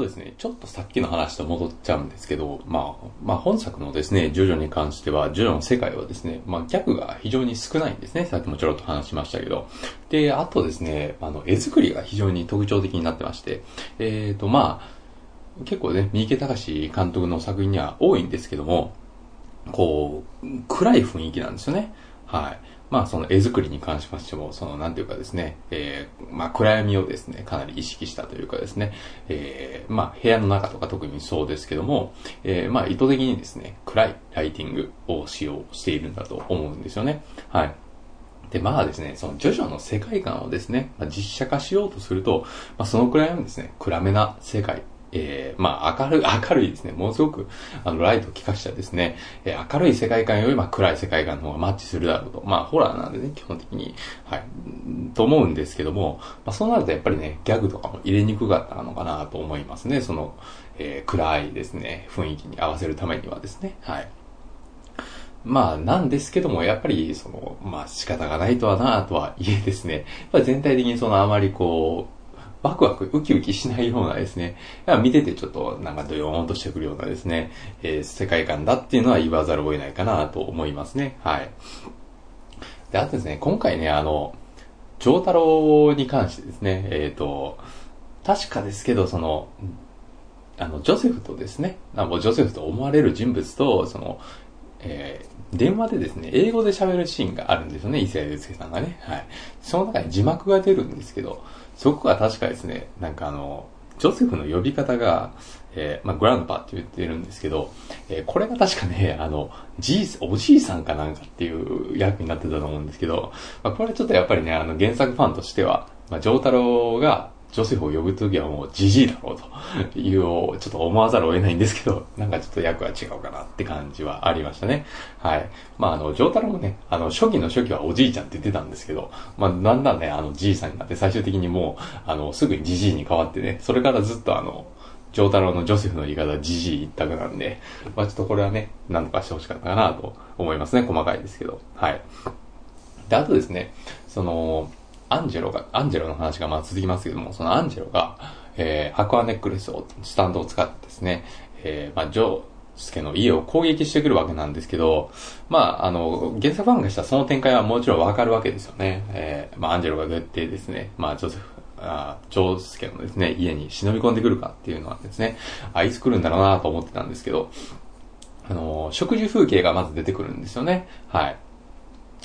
とですね、ちょっとさっきの話と戻っちゃうんですけど、まあ、まあ本作のですね、ジョジョに関しては、ジョジョの世界はですね、まあギャグが非常に少ないんですね。さっきもちょろっと話しましたけど。で、あとですね、あの、絵作りが非常に特徴的になってまして、えっ、ー、と、まあ、結構ね、三池隆監督の作品には多いんですけども、こう、暗い雰囲気なんですよね。はい。まあその絵作りに関しましても、そのなんていうかですね、えー、まあ暗闇をですね、かなり意識したというかですね、えー、まあ部屋の中とか特にそうですけども、えー、まあ意図的にですね、暗いライティングを使用しているんだと思うんですよね。はい。で、まあですね、そのジョジョの世界観をですね、まあ、実写化しようとすると、まあそのくらいのですね、暗めな世界えー、まあ明るい、明るいですね。ものすごく、あの、ライトを効かしたですね、えー、明るい世界観よりまあ暗い世界観の方がマッチするだろうと。まあホラーなんでね、基本的に。はい。と思うんですけども、まあそうなるとやっぱりね、ギャグとかも入れにくかったのかなと思いますね。その、えー、暗いですね、雰囲気に合わせるためにはですね。はい。まあ、なんですけども、やっぱり、その、まあ仕方がないとはなとはいえですね、やっぱり全体的にそのあまりこう、ワクワク、ウキウキしないようなですね、見ててちょっとなんかドヨーンとしてくるようなですね、えー、世界観だっていうのは言わざるを得ないかなと思いますね。はい。で、あとですね、今回ね、あの、長太郎に関してですね、えっ、ー、と、確かですけど、その、あの、ジョセフとですね、あジョセフと思われる人物と、その、えー、電話でですね、英語で喋るシーンがあるんですよね、伊勢谷友介さんがね。はい。その中に字幕が出るんですけど、そこが確かですね、なんかあの、ジョセフの呼び方が、えー、まあ、グランパって言ってるんですけど、えー、これが確かね、あの、じい、おじいさんかなんかっていう役になってたと思うんですけど、まあ、これちょっとやっぱりね、あの、原作ファンとしては、まあ、ジョータロが、ジョセフを呼ぶときはもうじじいだろうというを、ちょっと思わざるを得ないんですけど、なんかちょっと役は違うかなって感じはありましたね。はい。まああの、ジョータロもね、あの、初期の初期はおじいちゃんって言ってたんですけど、まあだんだんね、あの、じいさんになって最終的にもう、あの、すぐにじじいに変わってね、それからずっとあの、ジョータロのジョセフの言い方、じじい一択なんで、まあちょっとこれはね、なんとかしてほしかったかなと思いますね。細かいですけど。はい。で、あとですね、その、アンジェロが、アンジェロの話がまあ続きますけども、そのアンジェロが、えー、アクアネックレスを、スタンドを使ってですね、えー、まあ、ジョースケの家を攻撃してくるわけなんですけど、まあ、あの、原作ファンがしたその展開はもちろんわかるわけですよね。えー、まあ、アンジェロがどうやってですね、まあ、ジョセフ、あジョースケのですね、家に忍び込んでくるかっていうのはですね、あ、いつ来るんだろうなと思ってたんですけど、あの、食事風景がまず出てくるんですよね。はい。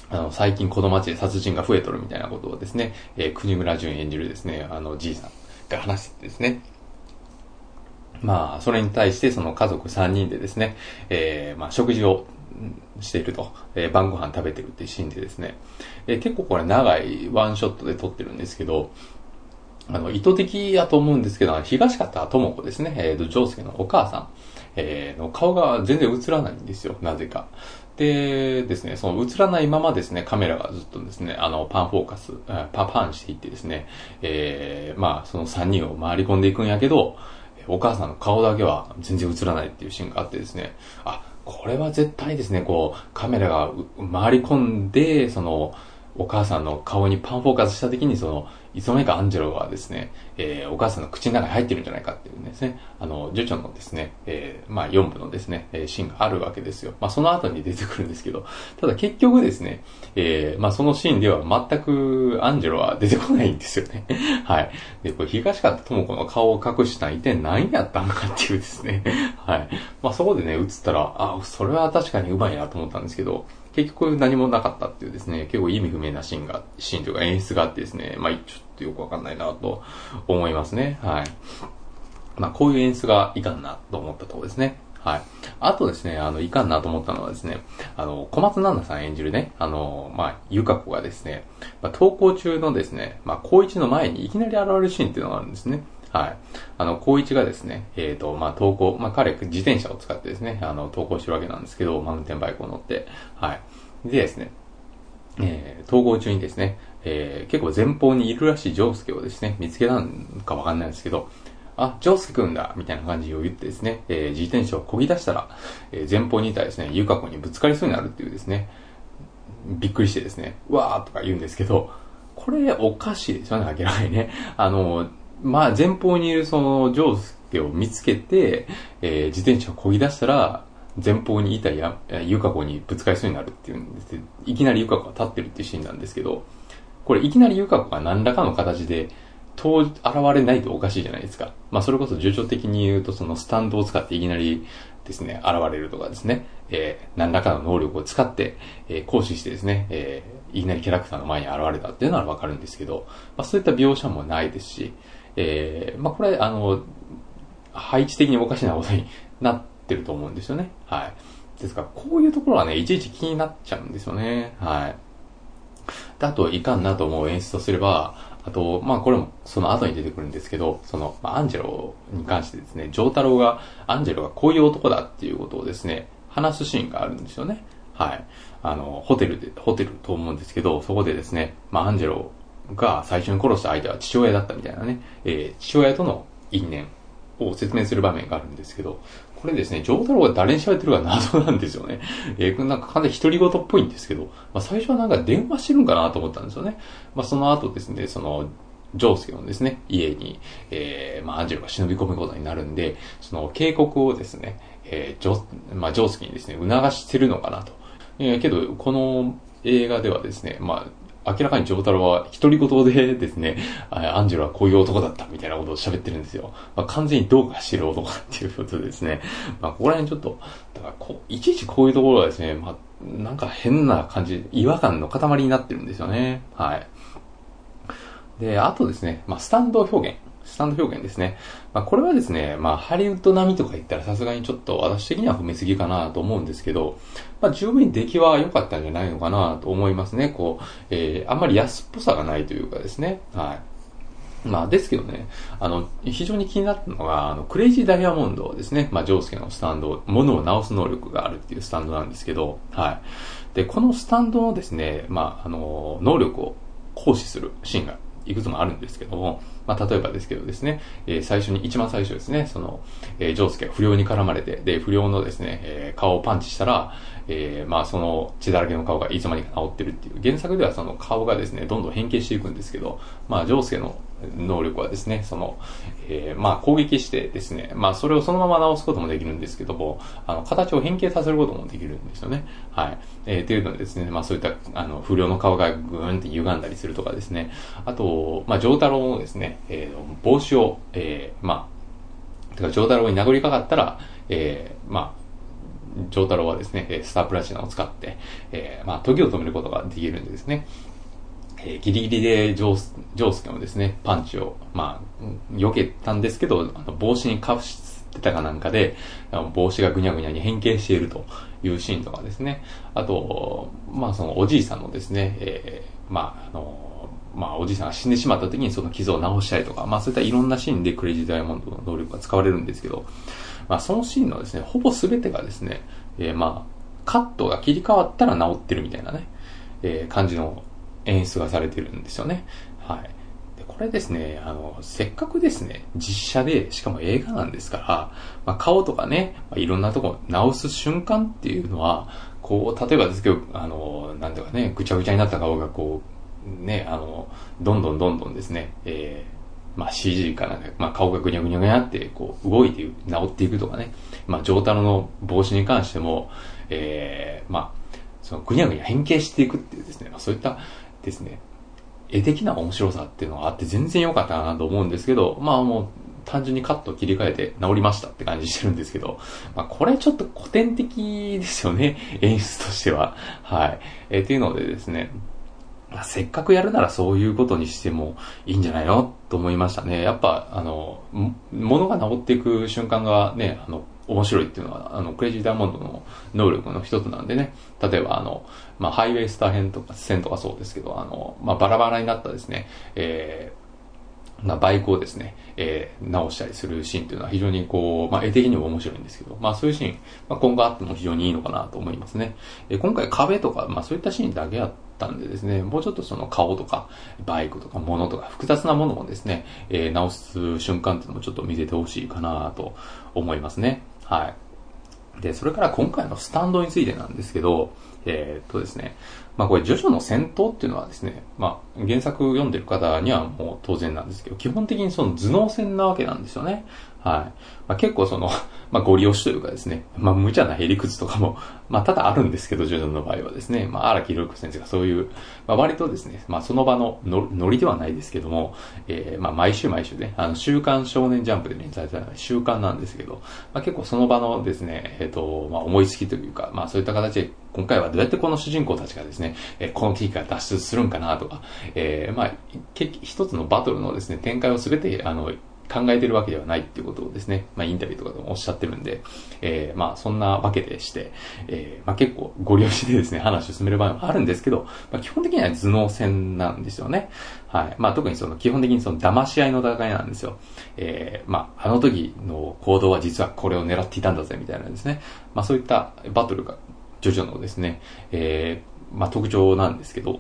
あの、最近この街で殺人が増えとるみたいなことをですね、えー、国村淳演じるですね、あの、じいさんが話しててですね。まあ、それに対してその家族3人でですね、えー、まあ、食事をしていると、えー、晩ご飯食べてるっていうシーンでですね、え、結構これ長いワンショットで撮ってるんですけど、あの、意図的やと思うんですけど、東方智子ですね、えーと、ジョのお母さん、えー、の顔が全然映らないんですよ、なぜか。でですね、その映らないままですね、カメラがずっとですね、あの、パンフォーカス、パンパンしていってですね、えー、まあ、その3人を回り込んでいくんやけど、お母さんの顔だけは全然映らないっていうシーンがあってですね、あ、これは絶対ですね、こう、カメラが回り込んで、その、お母さんの顔にパンフォーカスした時に、その、いつの間にかアンジェロはですね、えー、お母さんの口の中に入ってるんじゃないかっていうですね、あの、ジョジョのですね、えー、まあ4部のですね、えシーンがあるわけですよ。まあその後に出てくるんですけど、ただ結局ですね、えー、まあそのシーンでは全くアンジェロは出てこないんですよね。はい。で、これ東方智子の顔を隠した一体何やったのかっていうですね、はい。まあそこでね、映ったら、あ、それは確かにうまいなと思ったんですけど、結局何もなかったっていうですね、結構意味不明なシーンが、シーンというか演出があってですね、まあちょっとよくわかんないなと思いますね。はい。まあこういう演出がいかんなと思ったところですね。はい。あとですね、あの、いかんなと思ったのはですね、あの、小松菜奈さん演じるね、あの、まあ、ゆか子がですね、まあ、登校中のですね、まあ、高一の前にいきなり現れるシーンっていうのがあるんですね。はい。あの、高一がですね、えっ、ー、と、まあ、投稿、まあ、彼、自転車を使ってですね、あの、投稿してるわけなんですけど、マウンテンバイクを乗って、はい。でですね、えー、統合中にですね、えー、結構前方にいるらしいジョースケをですね、見つけたんかわかんないんですけど、あ、ジョースケくんだみたいな感じを言ってですね、えー、自転車を漕ぎ出したら、えー、前方にいたですね、ユカ子にぶつかりそうになるっていうですね、びっくりしてですね、わーとか言うんですけど、これおかしいですよね、明らかにね。あの、まあ前方にいるそのジョースケを見つけて、えー、自転車を漕ぎ出したら、前方にいたや、ゆか子にぶつかりそうになるっていうんですいきなりゆか子が立ってるっていうシーンなんですけど、これいきなりゆか子が何らかの形で、と、現れないとおかしいじゃないですか。まあそれこそ叙々的に言うとそのスタンドを使っていきなりですね、現れるとかですね、えー、何らかの能力を使って、えー、行使してですね、えー、いきなりキャラクターの前に現れたっていうのはわかるんですけど、まあそういった描写もないですし、えー、まあこれ、あの、配置的におかしなことになってると思うんですよね。はい。ですから、こういうところはね、いちいち気になっちゃうんですよね。はい。で、あと、いかんなと思う演出とすれば、あと、まあこれもその後に出てくるんですけど、その、まあ、アンジェロに関してですね、ジョータロウが、アンジェロがこういう男だっていうことをですね、話すシーンがあるんですよね。はい。あの、ホテルで、ホテルと思うんですけど、そこでですね、まあアンジェロが最初に殺した相手は父親だったみたいなね、えー、父親との因縁を説明する場面があるんですけど、これですね、ジョータロウが誰に喋ってるか謎なんですよね。えー、なんか完全に独り言っぽいんですけど、まあ最初はなんか電話してるんかなと思ったんですよね。まあその後ですね、その、ジョースケのですね、家に、えー、まあ、アンジェロが忍び込むことになるんで、その警告をですね、えー、ジョ、まあ、ジョースケにですね、促してるのかなと。えー、けど、この映画ではですね、まあ、明らかにジョータロは独り言でですね、アンジェロはこういう男だったみたいなことを喋ってるんですよ。まあ、完全にどうかしてる男っていうことですね。まあ、ここら辺ちょっと、だからこ、いちいちこういうところはですね、まあ、なんか変な感じ、違和感の塊になってるんですよね。はい。で、あとですね、まあ、スタンド表現。スタンド表現ですね。まあ、これはですね、まあ、ハリウッド並みとか言ったらさすがにちょっと私的には踏みすぎかなと思うんですけど、まあ、十分に出来は良かったんじゃないのかなと思いますね。こう、えー、あんまり安っぽさがないというかですね。はい。まあ、ですけどね、あの、非常に気になったのが、あの、クレイジーダイヤモンドですね。まあ、ジョースケのスタンド、物を直す能力があるっていうスタンドなんですけど、はい。で、このスタンドのですね、まあ、あの、能力を行使するシーンがいくつもあるんですけども、まあ、例えばですけどですね、えー、最初に、一番最初ですね、その、えー、ジョースケが不良に絡まれて、で、不良のですね、えー、顔をパンチしたら、えー、まあその血だらけの顔がいつまにか治ってるっていう、原作ではその顔がですね、どんどん変形していくんですけど、まあジョースケの能力はですね、その、えー、まあ攻撃してですね、まあそれをそのまま直すこともできるんですけども、あの、形を変形させることもできるんですよね。はい。えー、というのでですね、まあそういった、あの、不良の顔がぐーんって歪んだりするとかですね、あと、まあ、ジョータロウのですね、えー、帽子を、えー、まあ、てか、ジョータロウに殴りかかったら、えー、まあ、ジョータロはですね、スタープラチナを使って、えー、まあ、時を止めることができるんですね、えー、ギリギリでジョース、ジョースケのですね、パンチを、まあ、避けたんですけど、あの帽子にかぶしてたかなんかで、帽子がぐにゃぐにゃに変形しているというシーンとかですね。あと、まあ、そのおじいさんのですね、えー、まあ、あの、まあ、おじいさんが死んでしまった時にその傷を治したりとか、まあ、そういったいろんなシーンでクレイジーダイヤモンドの能力が使われるんですけど、まあ、そのシーンのですね、ほぼ全てがですね、えー、まあ、カットが切り替わったら治ってるみたいなね、えー、感じの演出がされてるんですよね。はい。これですね、あの、せっかくですね、実写で、しかも映画なんですから、まあ、顔とかね、まあ、いろんなとこ直す瞬間っていうのは、こう、例えばですけど、あの、なんていうかね、ぐちゃぐちゃになった顔がこう、ね、あの、どんどんどんどんですね、えー、まあ CG かなんか、まあ顔がぐにゃぐにゃぐにゃって、こう、動いて、治っていくとかね。まあ、ジョータロの帽子に関しても、ええー、まあ、そのぐにゃぐにゃ変形していくっていうですね、まあ、そういったですね、絵的な面白さっていうのがあって全然良かったなと思うんですけど、まあもう単純にカット切り替えて治りましたって感じしてるんですけど、まあこれちょっと古典的ですよね、演出としては。はい。えー、っていうのでですね、まあ、せっかくやるならそういうことにしてもいいんじゃないの？と思いましたね。やっぱ、あの、物が治っていく瞬間がね、あの、面白いっていうのは、あの、クレイジーダイヤモンドの能力の一つなんでね。例えば、あの、まあ、ハイウェイスター編とか、線とかそうですけど、あの、まあ、バラバラになったですね、えー、なバイクをですね、えー、直したりするシーンというのは非常にこう、まあ、絵的にも面白いんですけど、まあそういうシーン、まあ、今後あっても非常にいいのかなと思いますね。えー、今回壁とか、まあそういったシーンだけあったんでですね、もうちょっとその顔とか、バイクとか物とか複雑なものもですね、えー、直す瞬間っていうのもちょっと見せてほしいかなと思いますね。はい。で、それから今回のスタンドについてなんですけど、えー、っとですね、まあこれ、ジョジョの戦闘っていうのはですね、まあ原作読んでる方にはもう当然なんですけど、基本的にその頭脳戦なわけなんですよね。はい。まあ、結構その、まあ、ご利用しというかですね、まあ、無茶なへりくつとかも、まあ、ただあるんですけど、ジョジョの場合はですね、まあ、荒木宏子先生がそういう、まあ、割とですね、まあ、その場のノリではないですけども、えー、まあ、毎週毎週ね、あの、週刊少年ジャンプで連載された週刊なんですけど、まあ、結構その場のですね、えっ、ー、と、まあ、思いつきというか、まあ、そういった形で、今回はどうやってこの主人公たちがですね、えー、この危機から脱出するんかなとか、えー、まあ、一つのバトルのですね、展開をすべて、あの、考えてるわけではないっていうことをですね、まあインタビューとかでもおっしゃってるんで、えー、まあそんなわけでして、えー、まあ結構ご利用しでですね、話を進める場合もあるんですけど、まあ基本的には頭脳戦なんですよね。はい。まあ特にその基本的にその騙し合いの戦いなんですよ。えー、まああの時の行動は実はこれを狙っていたんだぜみたいなですね。まあそういったバトルがジョジョのですね、えー、まあ特徴なんですけど、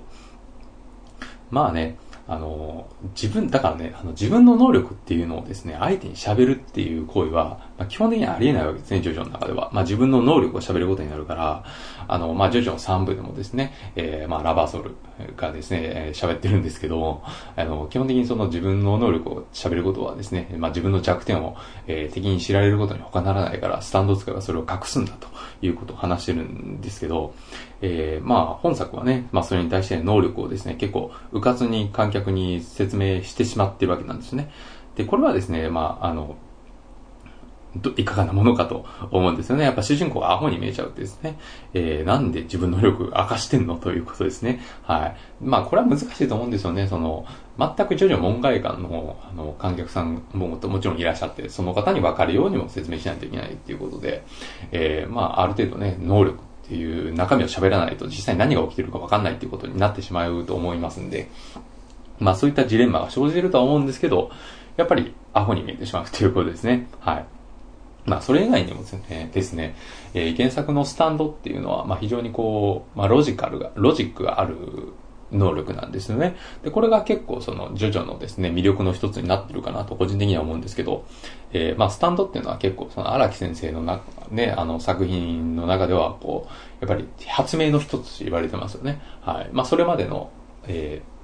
まあね、あの、自分、だからね、あの自分の能力っていうのをですね、相手に喋るっていう行為は、まあ、基本的にはありえないわけですね、ジョジョの中では。まあ、自分の能力を喋ることになるから、あの、まあ、ジョジョの3部でもですね、えー、まあ、ラバーソルがですね、喋ってるんですけど、あの、基本的にその自分の能力を喋ることはですね、まあ、自分の弱点を、えー、敵に知られることに他ならないから、スタンド使いはそれを隠すんだということを話してるんですけど、えー、まあ、本作はね、まあ、それに対して能力をですね、結構、うかつに観客に説明してしまってるわけなんですね。で、これはですね、まあ、あの、いかがなものかと思うんですよね。やっぱ主人公がアホに見えちゃうってですね。えー、なんで自分の能力明かしてんのということですね。はい。まあ、これは難しいと思うんですよね。その、全く徐々門外観の、あの、観客さんももちろんいらっしゃって、その方に分かるようにも説明しないといけないっていうことで、えー、まあ、ある程度ね、能力っていう中身を喋らないと実際何が起きてるか分かんないっていうことになってしまうと思いますんで、まあそういったジレンマが生じるとは思うんですけど、やっぱりアホに見えてしまうということですね。はい。まあ、それ以外にもですね、ですね、えー、原作のスタンドっていうのは、まあ、非常にこう、まあ、ロジカルが、ロジックがある能力なんですよね。で、これが結構その、ジョジョのですね、魅力の一つになってるかなと個人的には思うんですけど、えー、まあ、スタンドっていうのは結構その荒木先生のな、ね、あの作品の中では、こう、やっぱり発明の一つと言われてますよね。はい。まあ、それまでの、えー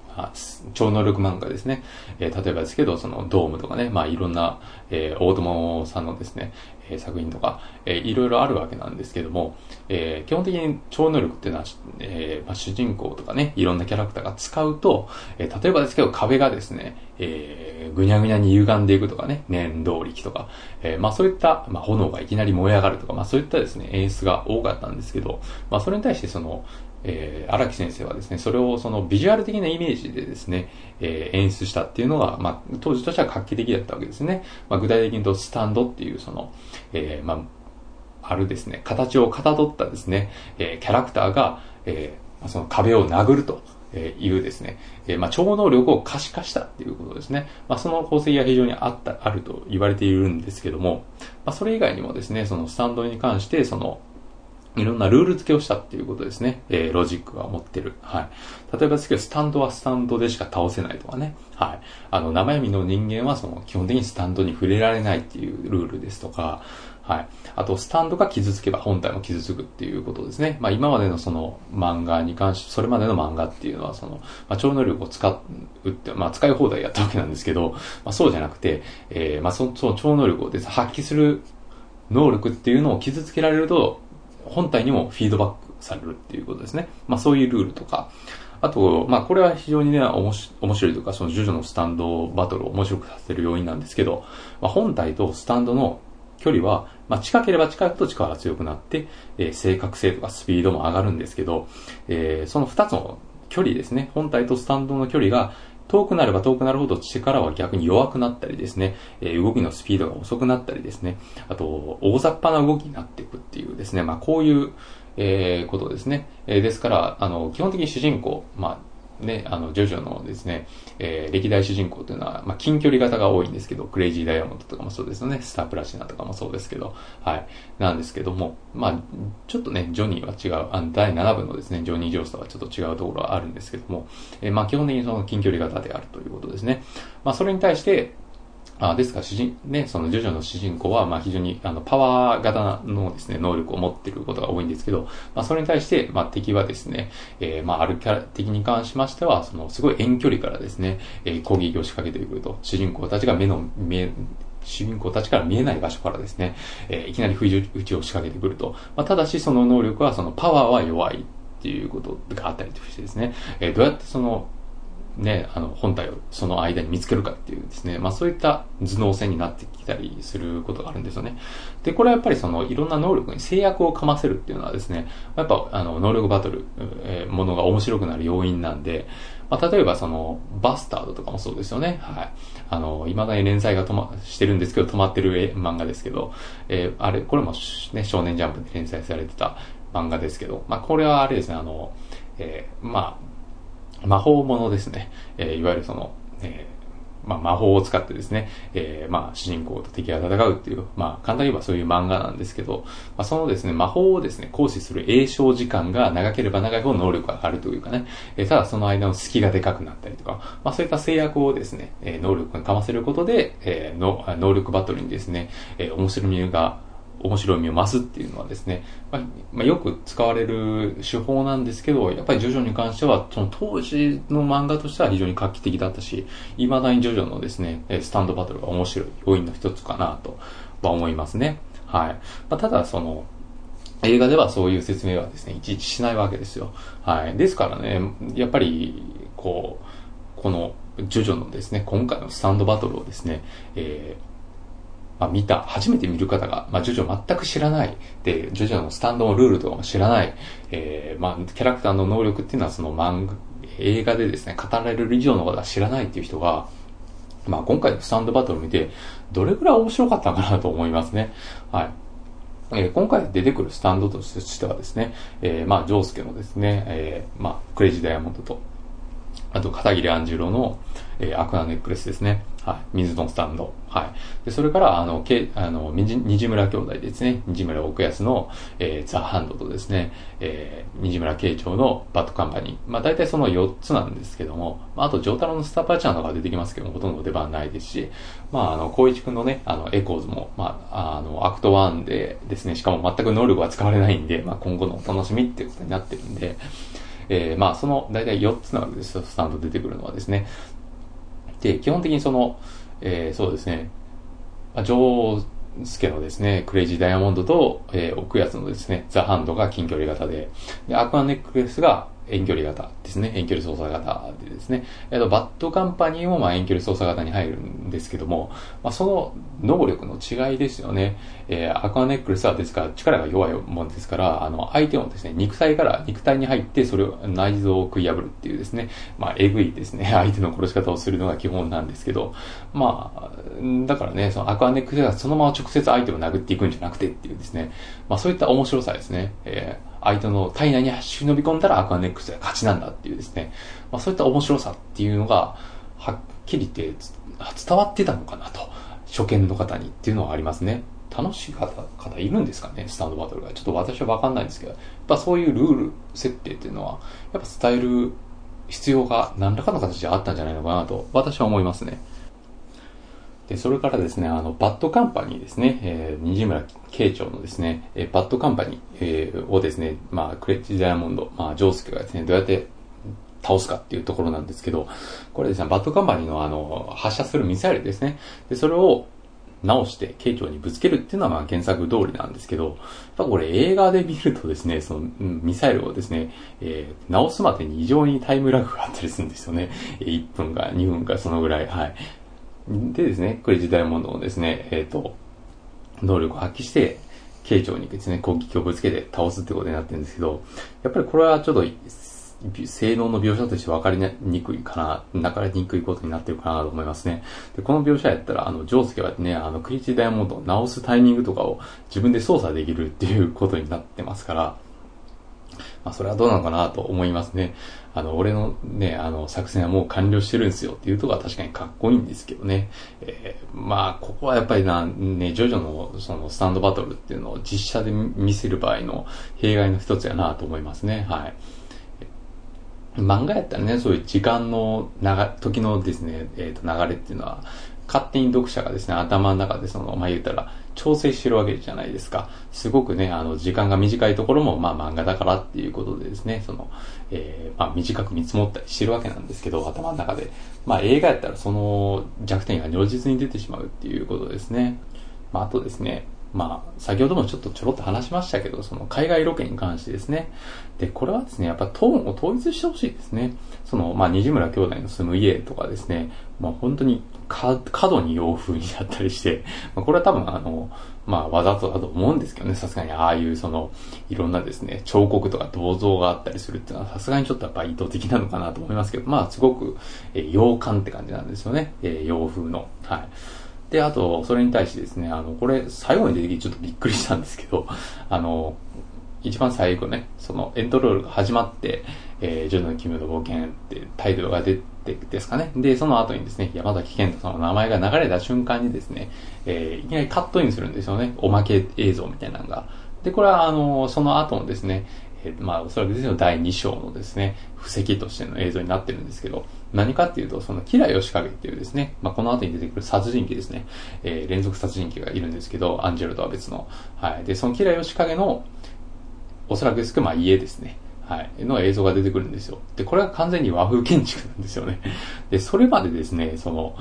超能力漫画ですね。えー、例えばですけど、そのドームとかね、まあいろんな、えー、大友さんのですね、えー、作品とか、えー、いろいろあるわけなんですけども、えー、基本的に超能力っていうのは、えーまあ、主人公とかね、いろんなキャラクターが使うと、えー、例えばですけど壁がですね、えー、ぐにゃぐにゃに歪んでいくとかね、粘動力とか、えー、まあそういった、まあ炎がいきなり燃え上がるとか、まあそういったですね、演出が多かったんですけど、まあそれに対してその、えー、荒木先生はですね、それをそのビジュアル的なイメージでですね、えー、演出したっていうのが、まあ、当時としては画期的だったわけですね。まあ、具体的に言うと、スタンドっていう、その、えー、まあ、あるですね、形をかたどったですね、えー、キャラクターが、えー、その壁を殴ると。いうですね、えー、まあ、超能力を可視化したっていうことですね。まあ、その功績が非常にあった、あると言われているんですけども、まあ、それ以外にもですね、そのスタンドに関して、その、いろんなルール付けをしたっていうことですね。えー、ロジックが持ってる。はい。例えばですけど、スタンドはスタンドでしか倒せないとかね。はい。あの、生闇の人間はその、基本的にスタンドに触れられないっていうルールですとか、はい。あと、スタンドが傷つけば本体も傷つくっていうことですね。まあ、今までのその漫画に関して、それまでの漫画っていうのは、その、まあ、超能力を使うって、まあ、使い放題やったわけなんですけど、まあ、そうじゃなくて、えー、まあ、その超能力をです、発揮する能力っていうのを傷つけられると、本体にもフィードバックされるっていうことですね。まあそういうルールとか、あと、まあこれは非常にね、面白いというか、そのジョジョのスタンドバトルを面白くさせる要因なんですけど、まあ、本体とスタンドの距離は、まあ、近ければ近いほど力が強くなって、えー、正確性とかスピードも上がるんですけど、えー、その二つの距離ですね、本体とスタンドの距離が遠くなれば遠くなるほど力は逆に弱くなったりですね、え、動きのスピードが遅くなったりですね、あと、大雑把な動きになっていくっていうですね、まあこういう、え、ことですね。え、ですから、あの、基本的に主人公、まあ、ね、あの、ジョジョのですね、えー、歴代主人公というのは、まあ、近距離型が多いんですけど、クレイジーダイヤモンドとかもそうですよね、スタープラチナとかもそうですけど、はい。なんですけども、まあ、ちょっとね、ジョニーは違う、あの、第7部のですね、ジョニー・ジョースとはちょっと違うところはあるんですけども、えー、まあ、基本的にその近距離型であるということですね。まあ、それに対して、あですから主人、ね、そのジョジョの主人公は、まあ非常に、あの、パワー型のですね、能力を持っていることが多いんですけど、まあそれに対して、まあ敵はですね、えー、まああるキャラ的に関しましては、その、すごい遠距離からですね、えー、攻撃を仕掛けてくると、主人公たちが目の、目、主人公たちから見えない場所からですね、えー、いきなり不意打ちを仕掛けてくると。まあ、ただしその能力はそのパワーは弱いっていうことがあったりとしてですね、えー、どうやってそのね、あの、本体をその間に見つけるかっていうですね、まあそういった頭脳戦になってきたりすることがあるんですよね。で、これはやっぱりそのいろんな能力に制約をかませるっていうのはですね、やっぱあの、能力バトル、えー、ものが面白くなる要因なんで、まあ例えばその、バスタードとかもそうですよね。はい。あの、未だに連載が止ま、してるんですけど、止まってる漫画ですけど、えー、あれ、これもね、少年ジャンプで連載されてた漫画ですけど、まあこれはあれですね、あの、えー、まあ、魔法ものですね。えー、いわゆるその、えー、まあ、魔法を使ってですね、えー、まあ、主人公と敵が戦うっていう、まあ、簡単に言えばそういう漫画なんですけど、まあ、そのですね、魔法をですね、行使する栄唱時間が長ければ長いほど能力が上がるというかね、えー、ただその間の隙がでかくなったりとか、まあ、そういった制約をですね、えー、能力にかませることで、えー、の能力バトルにですね、えー、面白みが面白みを増すっていうのはですね、まあ、まあ、よく使われる手法なんですけど、やっぱりジョジョに関しては、その当時の漫画としては非常に画期的だったし、未だにジョジョのですね、スタンドバトルが面白い要因の一つかなとは思いますね。はい。まあ、ただ、その、映画ではそういう説明はですね、いちいちしないわけですよ。はい。ですからね、やっぱり、こう、この、ジョジョのですね、今回のスタンドバトルをですね、えーまあ、見た、初めて見る方が、まあ、ジョジョ全く知らない、で、ジョジョのスタンドのルールとかも知らない、えー、まあ、キャラクターの能力っていうのはその漫画、映画でですね、語られる以上のことは知らないっていう人が、まあ、今回のスタンドバトル見て、どれくらい面白かったかなと思いますね。はい。えー、今回出てくるスタンドとしてはですね、えー、まあ、ジョースケのですね、えー、まあ、クレイジーダイヤモンドと、あと、片桐安十郎の、えー、アクアネックレスですね。はい。水のスタンド。はい。で、それから、あの、け、あの、虹村兄弟ですね。虹村億泰の、えー、ザ・ハンドとですね、えー、虹村形兆のバッドカンパニー。まあ、大体その4つなんですけども、まあ、あと、ジョータロのスターパーチャーとか出てきますけども、ほとんど出番ないですし、まあ、あの、康一くんのね、あの、エコーズも、まあ、あの、アクト1でですね、しかも全く能力は使われないんで、まあ、今後のお楽しみっていうことになってるんで、えー、まあ、その、大体4つなわけですよ、スタンド出てくるのはですね。で、基本的にその、えー、そうですね、まあ、ジョースケのですね、クレイジーダイヤモンドと、えー、奥安のですね、ザ・ハンドが近距離型で、で、アクアネックレスが遠距離型ですね。遠距離操作型でですね。えっと、バッドカンパニーもまあ遠距離操作型に入るんですけども、まあ、その能力の違いですよね。えー、アクアネックレスはですから力が弱いもんですから、あの、相手をですね、肉体から肉体に入ってそれを内臓を食い破るっていうですね、まあ、えぐいですね、相手の殺し方をするのが基本なんですけど、まあ、だからね、そのアクアネックレスはそのまま直接相手を殴っていくんじゃなくてっていうですね、まあそういった面白さですね。えー相手の体内に忍び込んだらアクアネックスが勝ちなんだっていうですね、まあ、そういった面白さっていうのが、はっきり言って伝わってたのかなと、初見の方にっていうのはありますね。楽しい方、方いるんですかね、スタンドバトルが。ちょっと私はわかんないんですけど、やっぱそういうルール設定っていうのは、やっぱ伝える必要が何らかの形であったんじゃないのかなと、私は思いますね。で、それからですね、あの、バッドカンパニーですね、えー、虹村慶長のですね、えー、バッドカンパニー、えー、をですね、まあ、クレッチダイヤモンド、まあ、ジョースケがですね、どうやって倒すかっていうところなんですけど、これですね、バッドカンパニーのあの、発射するミサイルですね。で、それを直して慶長にぶつけるっていうのはまあ原作通りなんですけど、やっぱこれ映画で見るとですね、その、ミサイルをですね、えー、直すまでに異常にタイムラグがあったりするんですよね。1分か2分かそのぐらい、はい。でですね、クレジダイモンドをですね、えっ、ー、と、能力を発揮して、慶長にですね、攻撃をぶつけて倒すってことになってるんですけど、やっぱりこれはちょっと、性能の描写として分かりにくいかな、分かりにくいことになってるかなと思いますね。で、この描写やったら、あの、ジョースケはね、あの、クリチダイモンドを直すタイミングとかを自分で操作できるっていうことになってますから、まあ、それはどうなのかなと思いますね。あの、俺のね、あの、作戦はもう完了してるんですよっていうところは確かにかっこいいんですけどね。えー、まあ、ここはやっぱりな、ね、ジョジョのそのスタンドバトルっていうのを実写で見せる場合の弊害の一つやなと思いますね。はい。漫画やったらね、そういう時間の長、時のですね、えっ、ー、と、流れっていうのは、勝手に読者がですね、頭の中でその、まあ、言ったら、調整してるわけじゃないですか。すごくね、あの、時間が短いところも、まあ、漫画だからっていうことでですね、その、えー、まあ、短く見積もったりしてるわけなんですけど、頭の中で。まあ、映画やったらその弱点が如実に出てしまうっていうことですね。まあ、あとですね、まあ、先ほどもちょっとちょろっと話しましたけど、その海外ロケに関してですね。で、これはですね、やっぱトーンを統一してほしいですね。その、まあ、西村兄弟の住む家とかですね、まあ、本当に過度に洋風になったりして、まあ、これは多分あの、まあ、わざとだと思うんですけどね、さすがにああいうその、いろんなですね、彫刻とか銅像があったりするっていうのは、さすがにちょっとやっぱ意図的なのかなと思いますけど、まあ、すごく、えー、洋館って感じなんですよね。えー、洋風の。はい。で、あと、それに対してですね、あの、これ、最後に出てきてちょっとびっくりしたんですけど、あの、一番最後ね、そのエントロールが始まって、えー、ジョジョの奇妙な冒険ってタイトルが出てですかね。で、その後にですね、山崎賢人さんの名前が流れた瞬間にですね、えー、いきなりカットインするんですよね。おまけ映像みたいなのが。で、これはあの、その後のですね、えー、まあ、おそらくですね、第2章のですね、布石としての映像になってるんですけど、何かっていうと、その、キラヨシカゲっていうですね、まあ、この後に出てくる殺人鬼ですね、えー、連続殺人鬼がいるんですけど、アンジェルとは別の。はい。で、そのキラヨシカゲの、おそらくですけど、まあ、家ですね。はい。の映像が出てくるんですよ。で、これは完全に和風建築なんですよね。で、それまでですね、その、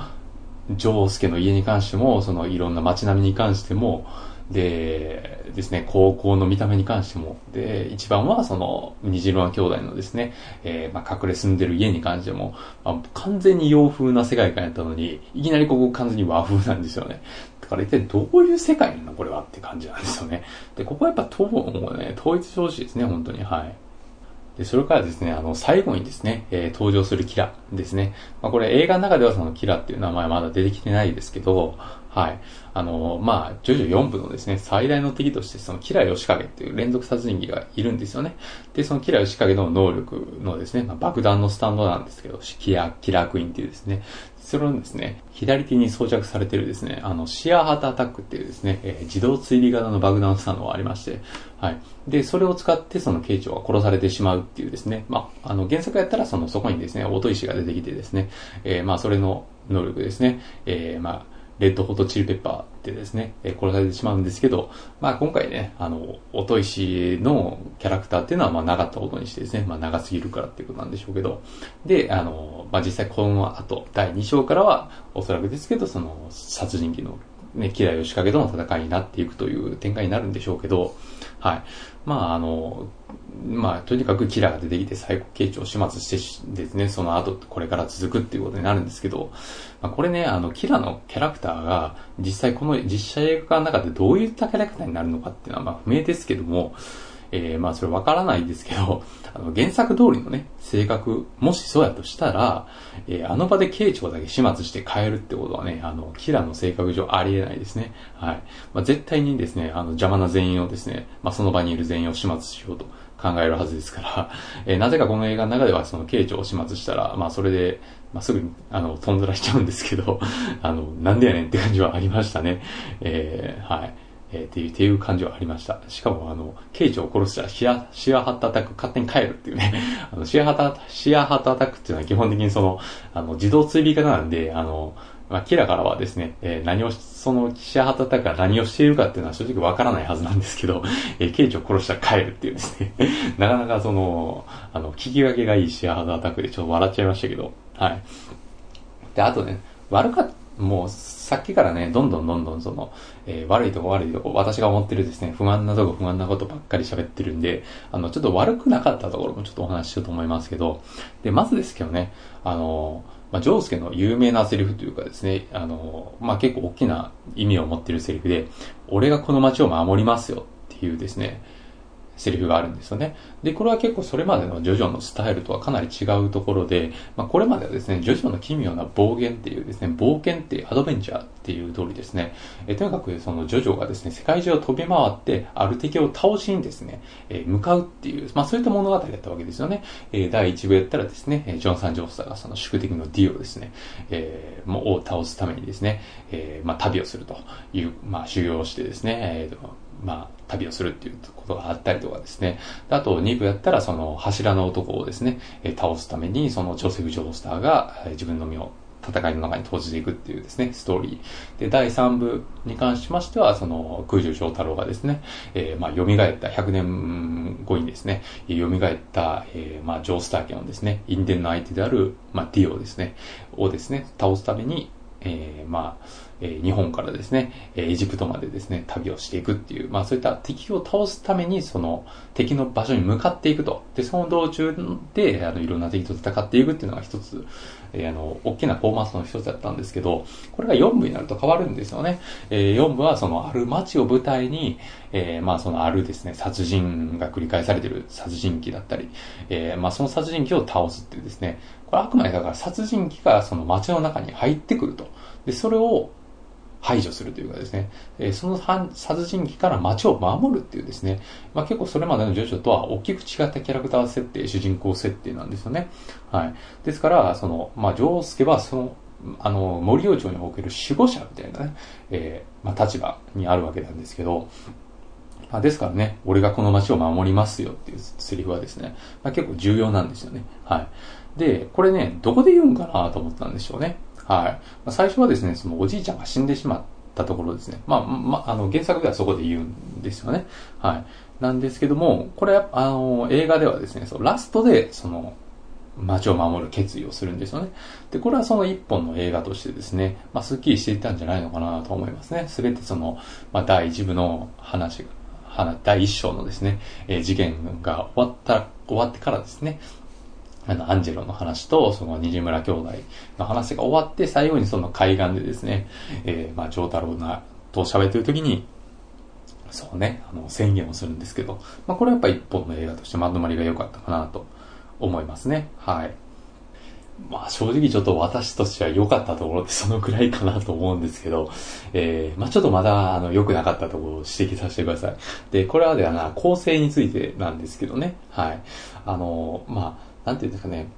ジョースケの家に関しても、そのいろんな街並みに関しても、で、ですね、高校の見た目に関しても、で、一番はその、虹色の兄弟のですね、えー、まあ、隠れ住んでる家に関しても、まあ、完全に洋風な世界観やったのに、いきなりここ完全に和風なんですよね。だから一体どういう世界なのこれはって感じなんですよね。で、ここはやっぱトーンをね、統一してほしいですね、本当に。はい。で、それからですね、あの、最後にですね、えー、登場するキラですね。まあ、これ映画の中ではそのキラっていう名前まだ出てきてないですけど、はい。あの、まあ、ジョジョ4部のですね、最大の敵として、そのキラヨシカゲっていう連続殺人鬼がいるんですよね。で、そのキラヨシカゲの能力のですね、まあ、爆弾のスタンドなんですけど、キラ、キラークイーンっていうですね、それをですね、左手に装着されてるですね、あの、シアーハートアタックっていうですね、えー、自動追尾型の爆弾スタンドがありまして、はい。で、それを使ってその警長が殺されてしまうっていうですね、まあ、あの、原作やったらその、そこにですね、音石が出てきてですね、えー、まあ、それの能力ですね、えー、まあ、レッドホットチリペッパーってですね、え殺されてしまうんですけど、まあ今回ね、あの、音石のキャラクターっていうのはまあなかったことにしてですね、まあ長すぎるからっていうことなんでしょうけど、で、あの、まあ実際この後、第2章からは、おそらくですけど、その、殺人鬼のね、キラヨシカゲとの戦いになっていくという展開になるんでしょうけど、はい。まあ、あの、まあ、とにかくキラーが出てきて最高形状を始末してですね、その後、これから続くっていうことになるんですけど、まあ、これね、あの、キラのキャラクターが、実際この実写映画の中でどういったキャラクターになるのかっていうのは、まあ、不明ですけども、えー、まあそれわからないですけど、あの原作通りのね、性格、もしそうやとしたら、えー、あの場で慶長だけ始末して変えるってことはね、あの、キラの性格上ありえないですね。はい。まあ絶対にですね、あの邪魔な全員をですね、まあその場にいる全員を始末しようと考えるはずですから、えー、なぜかこの映画の中ではその慶長を始末したら、まあそれで、まあ、すぐに、あの、飛んずらしちゃうんですけど、あの、なんでやねんって感じはありましたね。えー、はい。えー、っていう、っていう感じはありました。しかも、あの、ケイチを殺したらシア、シアハットアタック勝手に帰るっていうね。あの、シアハット、シアハットアタックっていうのは基本的にその、あの、自動追尾型なんで、あの、まあ、キラからはですね、えー、何を、そのシアハットアタックが何をしているかっていうのは正直わからないはずなんですけど、えー、ケイチを殺したら帰るっていうですね、なかなかその、あの、聞き分けがいいシアハットアタックでちょっと笑っちゃいましたけど、はい。で、あとね、悪かった、もう、さっきからね、どんどんどんどんその、えー、悪いとこ悪いとこ、私が思ってるですね、不満なとこ不満なことばっかり喋ってるんで、あの、ちょっと悪くなかったところもちょっとお話ししようと思いますけど、で、まずですけどね、あの、まあ、ジョースケの有名なセリフというかですね、あの、まあ、結構大きな意味を持ってるセリフで、俺がこの街を守りますよっていうですね、セリフがあるんですよね。で、これは結構それまでのジョジョのスタイルとはかなり違うところで、まあ、これまではですね、ジョジョの奇妙な暴言っていうですね、冒険っていうアドベンチャーっていう通りですね、えとにかくそのジョジョがですね、世界中を飛び回って、ある敵を倒しにですね、え向かうっていう、まあそういった物語だったわけですよね。え第1部やったらですね、ジョン・サン・ジョースターがその宿敵のディオですね、えー、もを倒すためにですね、えー、まあ旅をするという、まあ修行をしてですね、えーまあ、旅をするっていうことがあったりとかですね。あと、2部やったら、その柱の男をですね、倒すために、そのジョセフ・ジョースターが自分の身を戦いの中に投じていくっていうですね、ストーリー。で、第3部に関しましては、その、空中翔太郎がですね、えー、まあ、蘇った100年後にですね、蘇った、えー、まあ、ジョースター家のですね、因縁の相手である、まあ、ディオですね、をですね、倒すために、えー、まあ、え、日本からですね、え、エジプトまでですね、旅をしていくっていう、まあそういった敵を倒すために、その敵の場所に向かっていくと。で、その道中で、あの、いろんな敵と戦っていくっていうのが一つ、え、あの、大きなフォーマットの一つだったんですけど、これが4部になると変わるんですよね。えー、4部はそのある街を舞台に、え、まあそのあるですね、殺人が繰り返されている殺人鬼だったり、え、まあその殺人鬼を倒すっていうですね、これあくまでだから殺人鬼がその街の中に入ってくると。で、それを排除するというかですね、えその殺人鬼から街を守るっていうですね、まあ、結構それまでのジョジョとは大きく違ったキャラクター設定、主人公設定なんですよね。はい。ですから、その、まあ、ジョースケはその、あの、森王朝における守護者みたいなね、えー、まあ、立場にあるわけなんですけど、まあ、ですからね、俺がこの街を守りますよっていうセリフはですね、まあ、結構重要なんですよね。はい。で、これね、どこで言うんかなと思ったんでしょうね。はい。最初はですね、そのおじいちゃんが死んでしまったところですね。まあ、まあ、の、原作ではそこで言うんですよね。はい。なんですけども、これ、あの、映画ではですね、そのラストで、その、街を守る決意をするんですよね。で、これはその一本の映画としてですね、まあ、スッキリしていたんじゃないのかなと思いますね。すべてその、まあ、第一部の話が、第一章のですね、えー、事件が終わった、終わってからですね、あの、アンジェロの話と、その、虹村兄弟の話が終わって、最後にその海岸でですね、えー、まあ、長太郎な、と喋ってる時に、そうね、あの、宣言をするんですけど、まあ、これはやっぱ一本の映画としてまとまりが良かったかなと思いますね。はい。まあ正直ちょっと私としては良かったところって そのくらいかなと思うんですけど、えー、まあちょっとまだあの良くなかったところを指摘させてください。で、これはではな、構成についてなんですけどね。はい。あの、まあなんていうんですかね、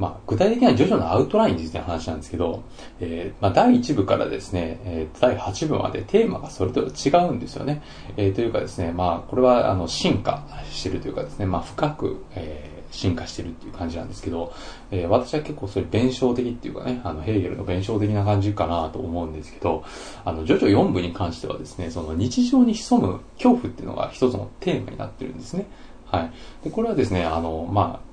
まあ、具体的にはジョジョのアウトラインについての話なんですけど、えー、まあ、第1部からですね、えー、第8部までテーマがそれと違うんですよね。えー、というかですね、まあ、これは、あの、進化してるというかですね、まあ、深く、えー、進化してるっていう感じなんですけど、えー、私は結構それ弁証的っていうかね、あの、ヘーゲルの弁証的な感じかなと思うんですけど、あの、ジョジョ4部に関してはですね、その日常に潜む恐怖っていうのが一つのテーマになってるんですね。はい。で、これはですね、あの、まあ、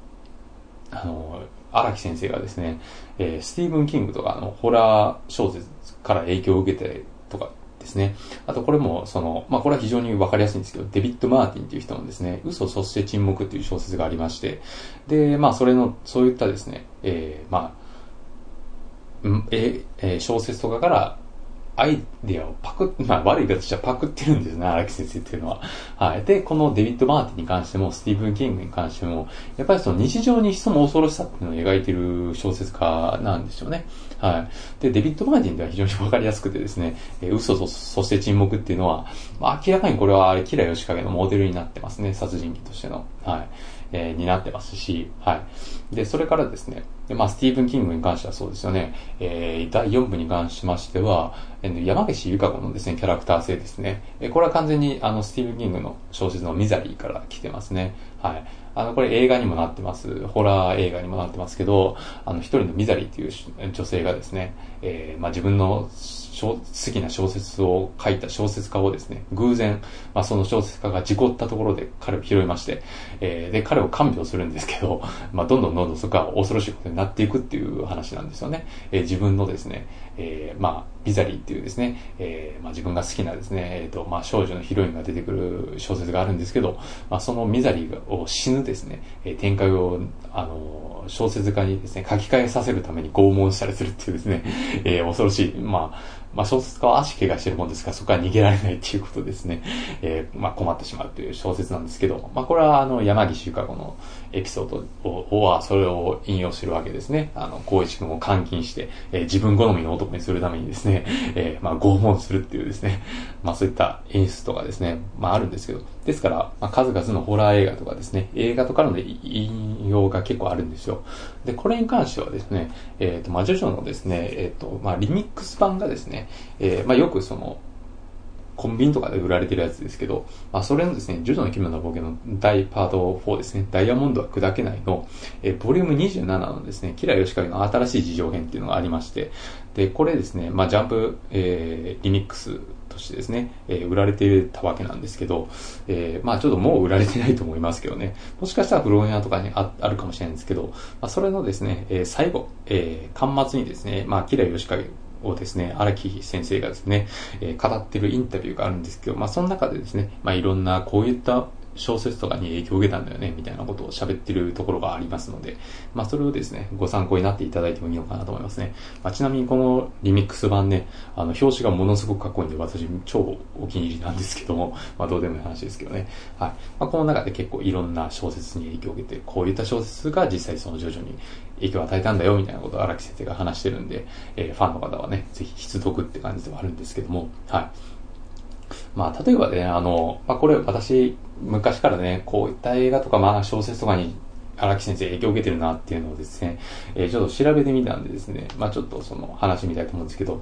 あの、荒木先生がですね、えー、スティーブン・キングとかのホラー小説から影響を受けてとかですね。あとこれも、その、まあこれは非常にわかりやすいんですけど、デビッド・マーティンっていう人のですね、嘘そして沈黙っていう小説がありまして、で、まあそれの、そういったですね、えー、まあ、えー、小説とかからアイディアをパクまあ悪い形はパクってるんですね、荒木先生っていうのは。はい。で、このデビッド・マーティンに関しても、スティーブン・キングに関しても、やっぱりその日常に潜む恐ろしさっていうのを描いてる小説家なんですよね。はい。で、デビッド・マーティンでは非常にわかりやすくてですね、えー、嘘と、そして沈黙っていうのは、まあ明らかにこれはあれ、吉良吉影のモデルになってますね、殺人鬼としての。はい。えー、になってますし、はい。で、それからですね、でまあ、スティーブン・キングに関してはそうですよね、えー、第4部に関しましては、えー、山岸由香子のですね、キャラクター性ですね、えー、これは完全にあの、スティーブン・キングの小説のミザリーから来てますね。はい。あの、これ映画にもなってます。ホラー映画にもなってますけど、あの、一人のミザリーという女性がですね、えー、まあ、自分の好きな小説を書いた小説家をですね、偶然、まあ、その小説家が事故ったところで彼を拾いまして、えー、で、彼を看病するんですけど、まあ、どんどんどんどんそこは恐ろしいことになっていくっていう話なんですよね。えー、自分のですね、えー、まあ、ビザリーっていうですね、えー、まあ、自分が好きなですね、えっ、ー、と、まあ、少女のヒロインが出てくる小説があるんですけど、まあ、そのミザリーを死ぬですね、えー、展開を、あの、小説家にですね、書き換えさせるために拷問したりするっていうですね、えー、恐ろしい、まあ、まあ、小説家は足怪我してるもんですから、そこは逃げられないっていうことですね。えー、まあ、困ってしまうという小説なんですけど、まあ、これは、あの、山岸由香子のエピソードを、は、それを引用してるわけですね。あの、光一君を監禁して、えー、自分好みの男にするためにですね、えー、まあ、拷問するっていうですね、まあ、そういった演出とかですね、まあ、あるんですけど、ですから、まあ、数々のホラー映画とかですね、映画とかの引用が結構あるんですよ。で、これに関してはですね、えっ、ー、と、まあ、ジョジョのですね、えっ、と、まあ、リミックス版がですね、えー、まあ、よくその、コンビニとかで売られてるやつですけど、まあ、それのですね、ジョジョの奇妙な冒険の大パート4ですね、ダイヤモンドは砕けないの、えボリューム27のですね、キラヨシカゲの新しい事情編っていうのがありまして、で、これですね、まあ、ジャンプ、えー、リミックスとしてですね、えー、売られてたわけなんですけど、えー、まあちょっともう売られてないと思いますけどね、もしかしたら古本屋とかにああるかもしれないんですけど、まあ、それのですね、えー、最後、えー、端末にですね、まあ、キラヨシカゲをですね、荒木先生がですね、え、語ってるインタビューがあるんですけど、まあ、その中でですね、まあ、いろんなこういった小説とかに影響を受けたんだよね、みたいなことを喋ってるところがありますので、まあそれをですね、ご参考になっていただいてもいいのかなと思いますね。まあ、ちなみにこのリミックス版ね、あの、表紙がものすごくかっこいいんで、私超お気に入りなんですけども、まあどうでもいい話ですけどね。はい。まあこの中で結構いろんな小説に影響を受けて、こういった小説が実際その徐々に影響を与えたんだよ、みたいなことを荒木先生が話してるんで、えー、ファンの方はね、ぜひ必読って感じではあるんですけども、はい。まあ、例えばね、あの、まあ、これ私、昔からね、こういった映画とか、まあ、小説とかに荒木先生影響を受けてるなっていうのをですね、えー、ちょっと調べてみたんでですね、まあちょっとその話みたいと思うんですけど、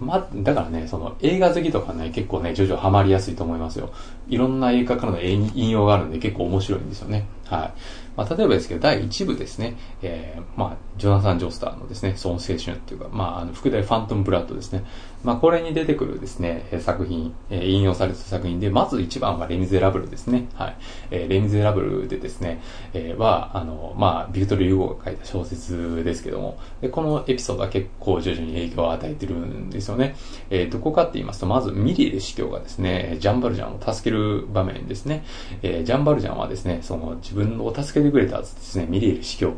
ま、だからね、その映画好きとかね、結構ね、徐々ハマりやすいと思いますよ。いろんな映画からの引用があるんで結構面白いんですよね。はい。まあ、例えばですけど、第1部ですね、えー、まあ、ジョナサン・ジョースターのですね、ソン・青春っていうか、まあ、あの、副題ファントム・ブラッドですね。まあ、これに出てくるですね、作品、え、引用された作品で、まず一番はレ・ミゼラブルですね。はい。え、レ・ミゼラブルでですね、え、は、あの、まあ、ビクトル・ユーゴが書いた小説ですけども、で、このエピソードは結構徐々に影響を与えてるんですよね。え、どこかって言いますと、まず、ミリール司教がですね、ジャンバルジャンを助ける場面ですね。え、ジャンバルジャンはですね、その、自分を助けてくれたですね、ミリエル司教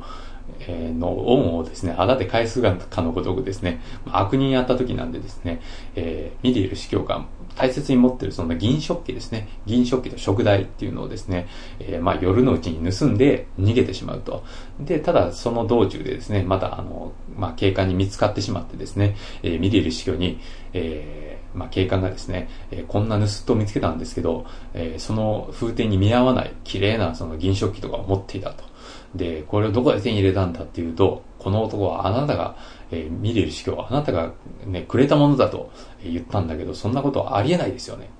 の恩をですね、あだで返すがかのごとくですね、悪人やった時なんでですね、えー、ミリエル司教が大切に持ってるその銀食器ですね、銀食器と食材っていうのをですね、えー、まあ夜のうちに盗んで逃げてしまうと。で、ただその道中でですね、またあの、まあ警官に見つかってしまってですね、えー、ミリエル司教に、えー、まあ警官がですね、えー、こんな盗人を見つけたんですけど、えー、その風景に見合わない綺麗なその銀食器とかを持っていたと。で、これをどこで手に入れたんだっていうと、この男はあなたが、えー、見れる司教あなたがね、くれたものだと言ったんだけど、そんなことはありえないですよね。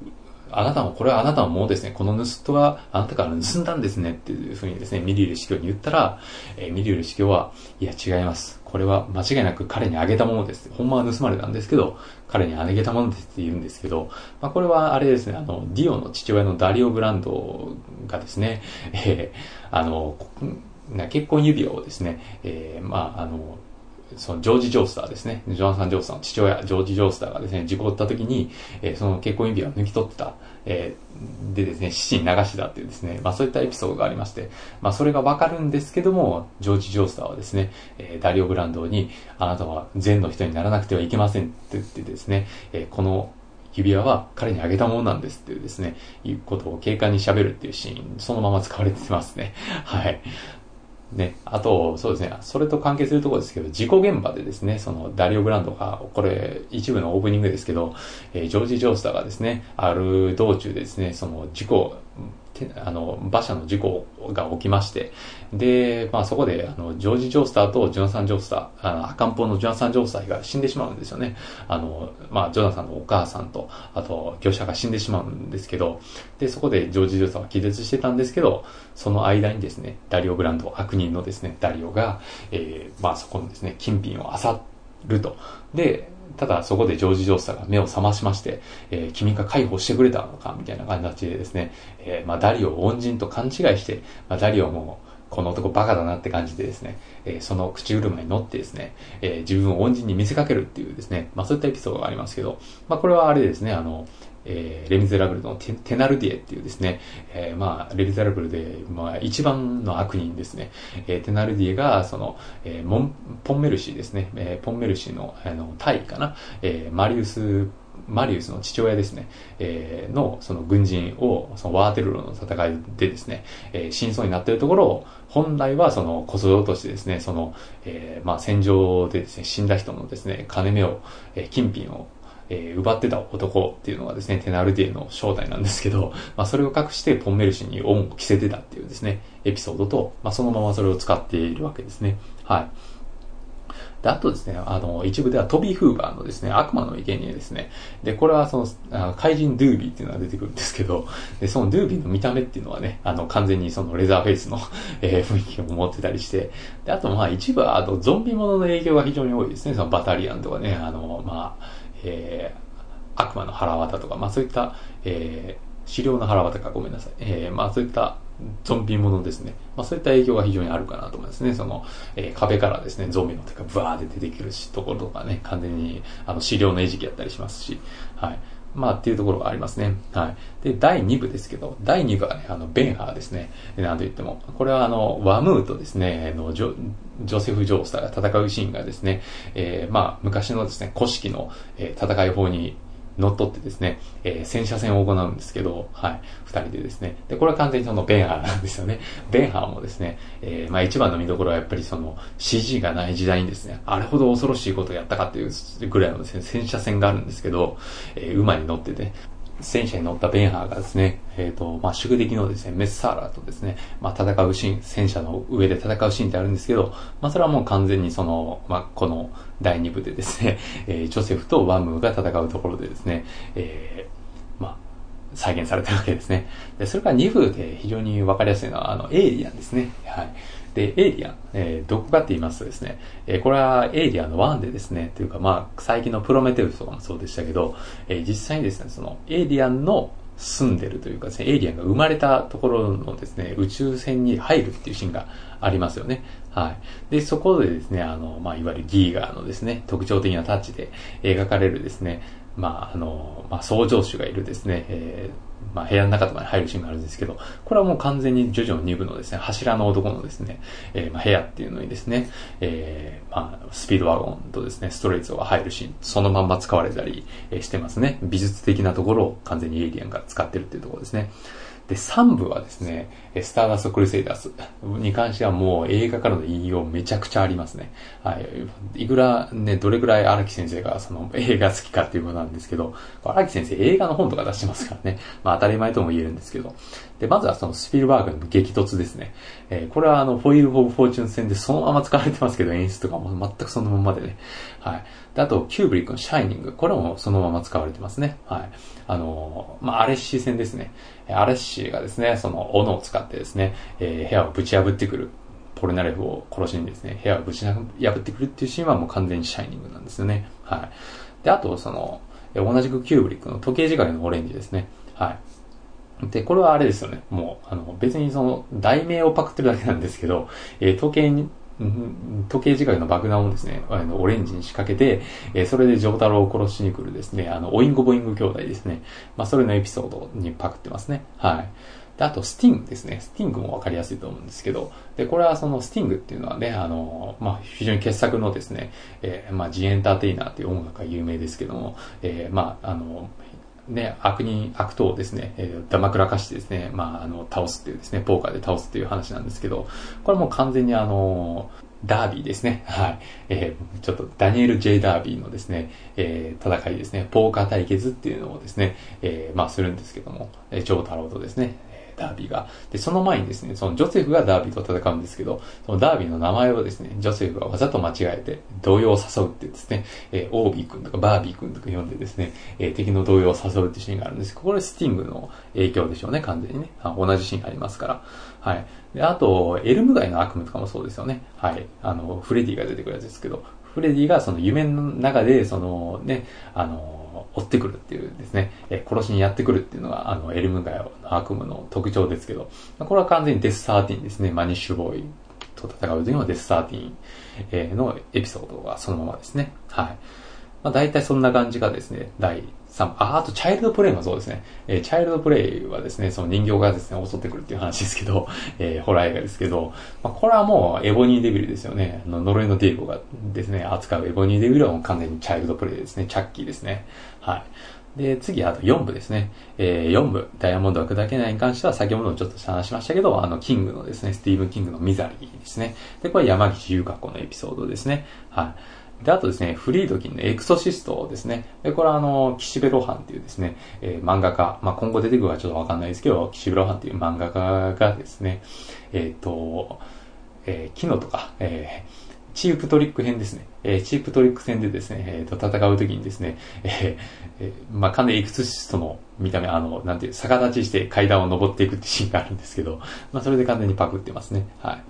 あなたも、これはあなたのものですね。この盗人はあなたから盗んだんですね。っていうふうにですね、ミリュル司教に言ったら、えー、ミリュル司教は、いや違います。これは間違いなく彼にあげたものです。ほんまは盗まれたんですけど、彼にあげたものですって言うんですけど、まあこれはあれですね、あの、ディオの父親のダリオ・ブランドがですね、えー、あの、結婚指輪をですね、えー、まあ、あの、そのジョージ・ジョースターですね。ジョナサン・ジョースターの父親、ジョージ・ジョースターがですね、事故った時に、えー、その結婚指輪を抜き取った、えー、でですね、死に流したっていうですね、まあそういったエピソードがありまして、まあそれがわかるんですけども、ジョージ・ジョースターはですね、えー、ダリオ・ブランドに、あなたは善の人にならなくてはいけませんって言ってですね、え、この指輪は彼にあげたものなんですっていうですね、いうことを警官に喋るっていうシーン、そのまま使われてますね。はい。ね、あと、そうですね、それと関係するところですけど、事故現場でですね、そのダリオ・ブランドが、これ一部のオープニングですけど、えー、ジョージ・ジョースターがですね、ある道中でですね、その事故、あの、馬車の事故が起きまして、で、まあそこで、あの、ジョージ・ジョースターとジョナサン・ジョースター、あの、赤ん坊のジョナサン・ジョースターが死んでしまうんですよね。あの、まあジョナサンのお母さんと、あと、業者が死んでしまうんですけど、で、そこでジョージ・ジョースターは気絶してたんですけど、その間にですね、ダリオ・ブランド、悪人のですね、ダリオが、えー、まあそこのですね、金品を漁ると。で、ただそこでジョージ・ジョースターが目を覚ましまして、えー、君が解放してくれたのかみたいな形でですね、えー、まあ、ダリオを恩人と勘違いして、まあ、ダリオもこの男バカだなって感じでですね、えー、その口車に乗ってですね、えー、自分を恩人に見せかけるっていうですね、まあそういったエピソードがありますけど、まあこれはあれですね、あの、えー、レ・ミゼラブルのテテナルディエっていうですね、えー、まあ、レ・ミゼラブルで、まあ、一番の悪人ですね、えー、テナルディエが、その、えー、モン、ポンメルシーですね、えー、ポンメルシーの、あの、タイかな、えー、マリウスマリウスの父親ですね、えー、のその軍人をそのワーテルロの戦いでですね、えー、真相になっているところを、本来はその小僧としてですね、その、えー、まあ戦場でですね、死んだ人のですね、金目を、えー、金品をえー、奪ってた男っていうのがですね、テナルディエの正体なんですけど、まあ、それを隠してポンメルシに恩を着せてたっていうですね、エピソードと、まあ、そのままそれを使っているわけですね。はい。で、あとですね、あの、一部ではトビー・フーバーのですね、悪魔の生贄ですね。で、これはその、あ怪人ドゥービーっていうのが出てくるんですけど、で、そのドゥービーの見た目っていうのはね、あの、完全にそのレザーフェイスの、えー、雰囲気を持ってたりして、で、あとまあ一部は、あとゾンビものの影響が非常に多いですね。そのバタリアンとかね、あの、まあ、えー、悪魔の腹渡とか、まあそういった、えー、資料の腹渡かごめんなさい。えー、まあそういったゾンビものですね。まあそういった影響が非常にあるかなと思いますね。その、えー、壁からですね、ゾンビの手がブワーって出てくるし、ところとかね、完全に、あの、資料の餌食やったりしますし、はい。まあっていうところがありますね。はい。で、第2部ですけど、第2部はね、あの、ベンハーですね。なんと言っても。これはあの、ワムーとですね、のジョジョセフ・ジョースターが戦うシーンがですね、えー、まあ昔のですね、古式の、えー、戦い法に乗っ取ってですね、えー、戦車戦を行うんですけど、はい、二人でですね。で、これは完全にそのベンハーなんですよね。ベンハーもですね、えー、まあ一番の見どころはやっぱりその CG がない時代にですね、あれほど恐ろしいことをやったかっていうぐらいのですね、戦車戦があるんですけど、えー、馬に乗ってて、戦車に乗ったベンハーがですね、えっ、ー、と、まあ、宿敵のですね、メッサーラーとですね、まあ、戦うシーン、戦車の上で戦うシーンってあるんですけど、まあ、それはもう完全にその、まあ、この第2部でですね、えー、ジョセフとワムが戦うところでですね、えー、まあ、再現されてるわけですね。で、それから2部で非常にわかりやすいのは、あの、エイリアンですね。はい。で、エイリアン、えー、どこかって言いますとですね、えー、これはエイリアンの1でですね、というかまあ、最近のプロメテウスとかもそうでしたけど、えー、実際にですね、その、エイリアンの住んでるというかですね、エイリアンが生まれたところのですね、宇宙船に入るっていうシーンがありますよね。はい。で、そこでですね、あの、まあ、いわゆるギーガーのですね、特徴的なタッチで描かれるですね、まあ、あの、まあ、創造主がいるですね、えーまあ、部屋の中とかに入るシーンがあるんですけど、これはもう完全にジョジョの2部のですね、柱の男のですね、えー、まあ、部屋っていうのにですね、えー、まあ、スピードワゴンとですね、ストレートが入るシーン、そのまんま使われたりしてますね。美術的なところを完全にエイリアンが使ってるっていうところですね。で、3部はですね、スターダスト・クルセイダースに関してはもう映画からの引用めちゃくちゃありますね。はい。いくらね、どれぐらい荒木先生がその映画好きかっていうことなんですけど、荒木先生映画の本とか出してますからね。まあ当たり前とも言えるんですけど。で、まずはそのスピルバーグの激突ですね。えー、これはあの、フォイル・フォブ・フォーチュン戦でそのまま使われてますけど、演出とかも全くそのままでね。はい。で、あと、キューブリックのシャイニング。これもそのまま使われてますね。はい。あのー、まあ、アレッシー戦ですね。アレッシーがですね、その斧を使ってですね、えー、部屋をぶち破ってくる。ポルナレフを殺しにですね、部屋をぶち破ってくるっていうシーンはもう完全にシャイニングなんですよね。はい。で、あと、その、同じくキューブリックの時計仕掛けのオレンジですね。はい。で、これはあれですよね。もう、あの、別にその、題名をパクってるだけなんですけど、えー、時計に時計仕掛けの爆弾をですね、あの、オレンジに仕掛けて、えー、それでジョータロを殺しに来るですね、あの、オインゴボイング兄弟ですね。まあ、それのエピソードにパクってますね。はい。で、あと、スティングですね。スティングもわかりやすいと思うんですけど、で、これはそのスティングっていうのはね、あの、まあ、非常に傑作のですね、えー、まあ、ジエンターテイナーっていう音楽が有名ですけども、えー、まあ、あの、ね、悪人、悪党をですね、えー、ダマくらかしてですね、まあ、あの、倒すっていうですね、ポーカーで倒すっていう話なんですけど、これも完全にあの、ダービーですね。はい。えー、ちょっとダニエル・ジェイ・ダービーのですね、えー、戦いですね、ポーカー対決っていうのをですね、えー、まあするんですけども、えー、ジョー太郎とですね、ダービーが。で、その前にですね、そのジョセフがダービーと戦うんですけど、そのダービーの名前をですね、ジョセフがわざと間違えて、動揺を誘うってですね、えー、オービー君とかバービー君とか呼んでですね、えー、敵の動揺を誘うってシーンがあるんですここでスティングの影響でしょうね、完全にね。同じシーンがありますから。はい。で、あと、エルム街の悪夢とかもそうですよね。はい。あの、フレディが出てくるやつですけど、フレディがその夢の中で、そのね、あの、追ってくるっていうですね、え殺しにやってくるっていうのが、あの、エルム街の悪夢の特徴ですけど、これは完全にデス・サーティンですね、マニッシュボーイと戦う時のデス・サーティン、えのエピソードがそのままですね。はい。まあ、大体そんな感じがですね、第3、あ、あと、チャイルドプレイもそうですね。えー、チャイルドプレイはですね、その人形がですね、襲ってくるっていう話ですけど、えー、ホラー映画ですけど、まあ、これはもう、エボニーデビルですよね。あの、呪いのデイゴがですね、扱うエボニーデビルはもう完全にチャイルドプレイですね。チャッキーですね。はい。で、次、あと4部ですね。えー、4部、ダイヤモンドは砕けないに関しては、先ほどちょっと話しましたけど、あの、キングのですね、スティーブン・キングのミザリーですね。で、これ山岸優香子のエピソードですね。はい。で、あとですね、フリードキンのエクソシストですね。で、これはあの、岸辺露伴っていうですね、えー、漫画家、まあ、今後出てくるかちょっとわかんないですけど、岸辺露伴っていう漫画家がですね、えっ、と、えー、キノとか、えー、チープトリック編ですね。えー、チープトリック戦でですね、えー、と戦うときにですね、えーえー、まあ、完全にエクスシストの見た目、あの、なんていう、逆立ちして階段を登っていくってシーンがあるんですけど、まあ、それで完全にパクってますね。はい。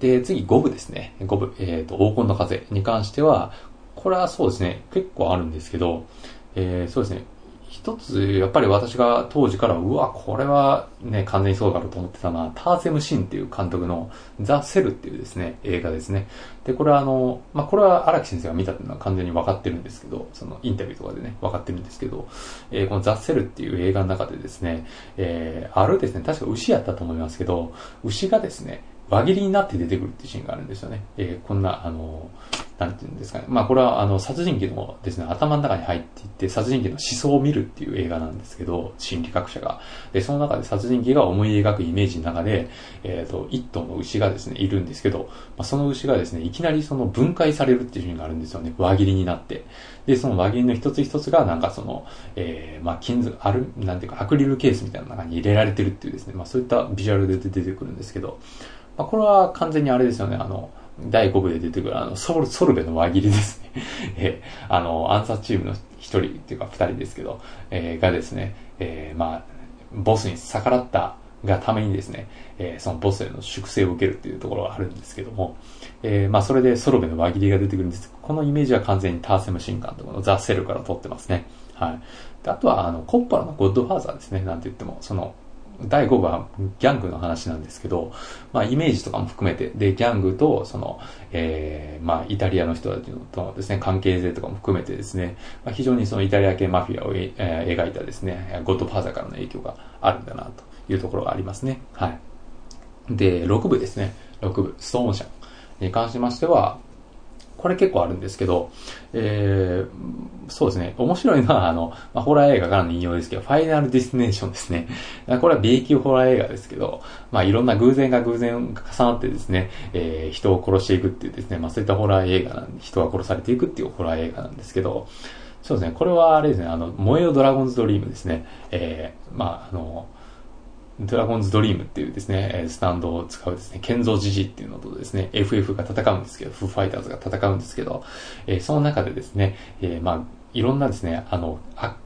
で、次、5部ですね。5部、えっ、ー、と、黄金の風に関しては、これはそうですね、結構あるんですけど、えー、そうですね、一つ、やっぱり私が当時から、うわ、これはね、完全にそうだろうと思ってたのは、ターセム・シンっていう監督のザ・セルっていうですね、映画ですね。で、これはあの、まあ、これは荒木先生が見たっていうのは完全に分かってるんですけど、そのインタビューとかでね、分かってるんですけど、えー、このザ・セルっていう映画の中でですね、えー、あるですね、確か牛やったと思いますけど、牛がですね、輪切りになって出てくるっていうシーンがあるんですよね。えー、こんな、あの、なんていうんですかね。まあこれはあの殺人鬼のですね、頭の中に入っていって殺人鬼の思想を見るっていう映画なんですけど、心理学者が。で、その中で殺人鬼が思い描くイメージの中で、えっ、ー、と、一頭の牛がですね、いるんですけど、まあ、その牛がですね、いきなりその分解されるっていうシーンがあるんですよね。輪切りになって。で、その輪切りの一つ一つがなんかその、えー、まあ金属、ある、なんていうかアクリルケースみたいな中に入れられてるっていうですね、まあそういったビジュアルで出てくるんですけど、まあこれは完全にあれですよね、あの、第5部で出てくるあのソルソルベの輪切りですね。えー、あの、暗殺チームの一人っていうか二人ですけど、えー、がですね、えー、まあ、ボスに逆らったがためにですね、えー、そのボスへの粛清を受けるっていうところがあるんですけども、えー、まあそれでソロベの輪切りが出てくるんですこのイメージは完全にターセム新監督のザ・セルから撮ってますね。はい。であとは、あの、コッパラのゴッドファーザーですね、なんて言っても、その、第5部はギャングの話なんですけど、まあイメージとかも含めて、で、ギャングと、その、えー、まあイタリアの人たちとのですね、関係性とかも含めてですね、まあ、非常にそのイタリア系マフィアを、えー、描いたですね、ゴッドファーザーからの影響があるんだな、というところがありますね。はい。で、6部ですね。6部、ストーンシャンに関しましては、これ結構あるんですけど、えー、そうですね。面白いのは、あの、まあ、ホラー映画からの引用ですけど、ファイナルディスティネーションですね。これは B 級ホラー映画ですけど、まあ、いろんな偶然が偶然が重なってですね、えー、人を殺していくっていうですね、まあ、そういったホラー映画なんで、人が殺されていくっていうホラー映画なんですけど、そうですね。これはあれですね、あの、燃えよドラゴンズドリームですね。えー、まあ、あの、ドラゴンズドリームっていうですね、スタンドを使うですね、建造時事っていうのとですね、FF が戦うんですけど、フーファイターズが戦うんですけど、えー、その中でですね、えー、まあ、いろんなですね、あの、あ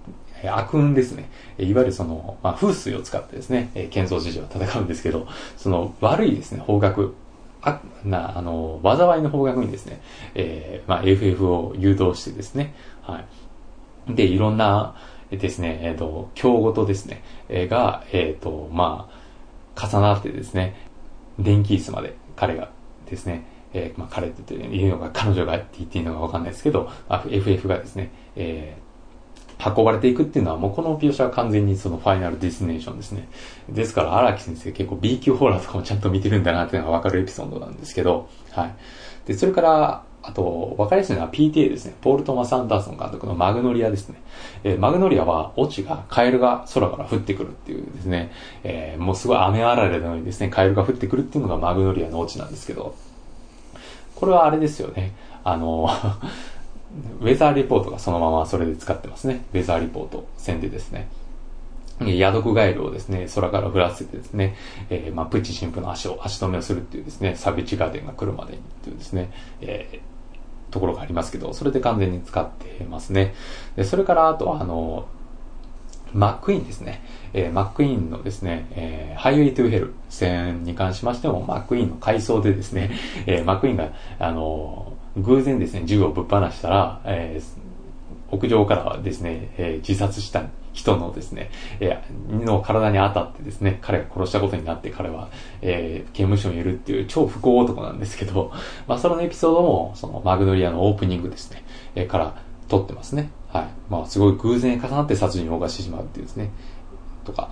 悪運ですね。いわゆるその、まあ、風水を使ってですね、建造時事は戦うんですけど、その悪いですね、方角、あ、な、あの、災いの方角にですね、えー、まあ、FF を誘導してですね、はい。で、いろんな、ですね、えっ、ー、と、今日ごとですね、えー、が、えっ、ー、と、まあ、重なってですね、電気椅子まで彼がですね、えー、まあ、彼って言うのが、彼女がって言っていいのかわかんないですけど、FF がですね、えー、運ばれていくっていうのは、もうこの描写は完全にそのファイナルディスネーションですね。ですから、荒木先生結構 B 級ホラーとかもちゃんと見てるんだなっていうのがわかるエピソードなんですけど、はい。で、それから、あと、わかりやすいのは PTA ですね。ポール・トマス・アンダーソン監督のマグノリアですね。えー、マグノリアは、オチが、カエルが空から降ってくるっていうですね、えー、もうすごい雨あられのようにですね、カエルが降ってくるっていうのがマグノリアのオチなんですけど、これはあれですよね。あの、ウェザーリポートがそのままそれで使ってますね。ウェザーリポート戦でですね。ヤドクガエルをですね、空から降らせてですね、えー、まあ、プッチ神父の足を、足止めをするっていうですね、サヴェジガーデンが来るまでにっていうですね、えーところがありますけど、それで完全に使ってますね。で、それから、あとは、あの、マックイーンですね。えー、マックイーンのですね、えー、ハイウェイトゥーヘル戦に関しましても、マックイーンの回想でですね、えー、マックイーンが、あの偶然ですね、銃をぶっ放したら、えー、屋上からですね、えー、自殺した人のですね、えー、の体に当たってですね、彼が殺したことになって彼は、えー、刑務所にいるっていう超不幸男なんですけど、まあそのエピソードも、そのマグノリアのオープニングですね、えー、から撮ってますね。はい。まあすごい偶然重なって殺人を犯してしまうっていうですね、とか、